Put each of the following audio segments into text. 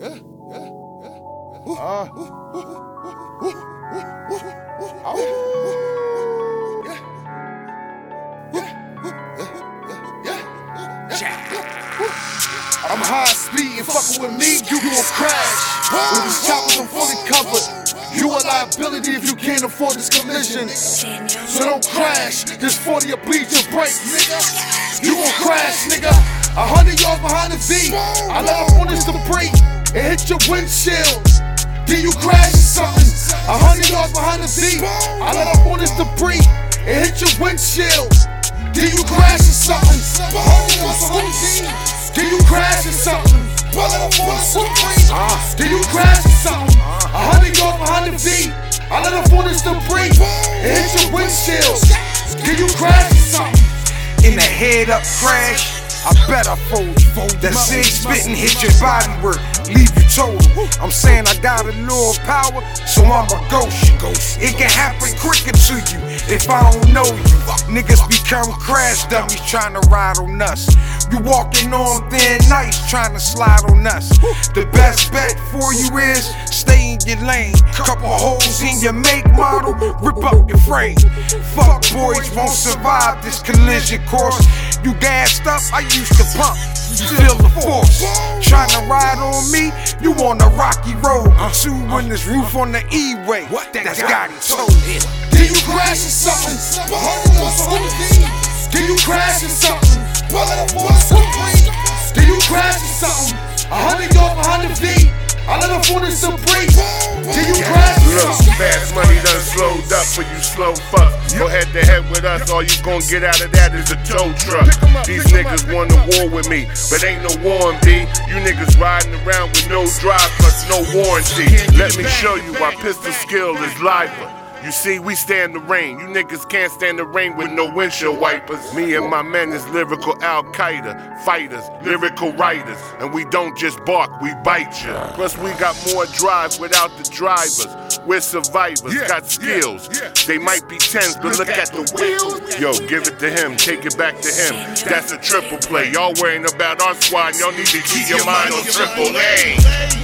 I'm high speed and fucking with me, you gon' crash. With these choppers, I'm fully covered. You a liability if you can't afford this collision. So don't crash. This 40 will bleed your brakes, nigga. You gon' crash, nigga. A hundred yards behind the V. I let up on this debris. It hit your windshield. Then you crash or something. A hundred yards behind the V. I let up on this debris. It hit your windshield. Then you crash or something. Then you crash something. Then you crash or something. A hundred yards behind the V. I let up on this debris. It hit your windshield. Then you crash or something. in a head up crash. I bet I fold you. That six spitting hit your body work, leave you I'm saying I got a little power, so I'm a ghost. It can happen quicker to you if I don't know you. Niggas become crash dummies trying to ride on us. You walking on thin ice trying to slide on us. The best bet for you is stay in your lane. Couple holes in your make model, rip up your frame. Fuck boys won't survive this collision course. You gassed up, I used to pump. You feel the force. Ride on me, you on a rocky road. Two in this roof on the E-way. What That's got it told. Then you crash or something. Then you crash or something. Then you crash or something. A hundred yards behind the V. I let her phone this debris. You or Look, fast money done slowed up for you slow fuck. Go head to head with us, all you gon' get out of that is a tow truck. These niggas want the war with me, but ain't no war in B. You niggas riding around with no drive plus no warranty. Let me show you why pistol skill is liver. You see, we stand the rain. You niggas can't stand the rain with no windshield wipers. Me and my men is lyrical Al Qaeda fighters, lyrical writers. And we don't just bark, we bite you. Plus, we got more drive without the drivers. We're survivors, got skills. They might be tens, but look at the wheels. Yo, give it to him, take it back to him. That's a triple play. Y'all worrying about our squad, y'all need to keep your mind on triple A.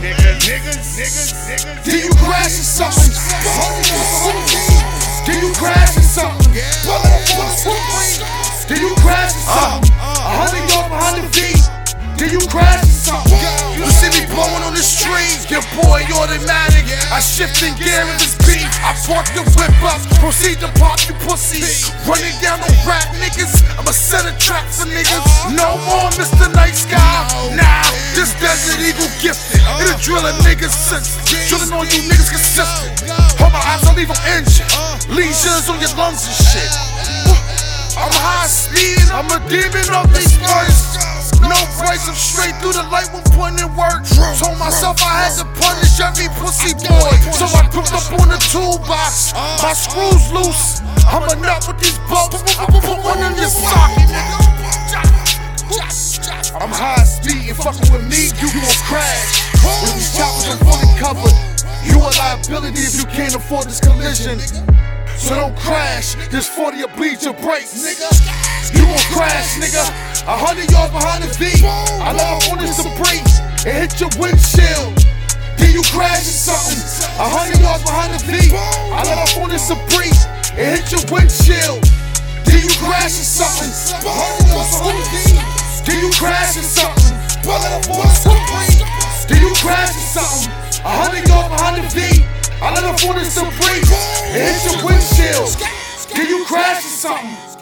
Niggas, niggas, niggas, niggas. Then you crash or something. Then you crash or something. Then you crash or something. A hundred yards behind the V. Then you crash or something. You see me blowing on the street. Your boy automatic. I shift in gear in this beat. I park the whip up. Proceed to park you pussy. Running down the rap niggas. I'ma set a trap for niggas. No more Mr. Nice Guy. Nah, this Desert Eagle gifted. It'll drill a nigga sense. Drilling on you niggas consistent. My eyes, I'll leave them injured. Lesions on your lungs and shit. Uh, I'm high speed, I'm a demon of these words. No price, I'm straight through the light when putting in work. Told myself I had to punish every pussy boy. So I cooked up on the toolbox. My screws loose. I'm a nut with these. I put one in your socket. I'm high speed and fucking with me, you gon' crash. With these choppers, liability if you can't afford this collision. So don't crash, this 40 will bleed your brakes, nigga. You gon' crash, nigga. A hundred yards behind the V. I up on this debris. It hit your windshield. Then you crash or something. A hundred yards behind the V. I up on this debris. It hit your windshield. Then you crash or something. A hundred yards behind the V. Then you crash or something. Then you crash or something. A hundred yards the. I up on this debris. Hit your windshield. Then you crash or something.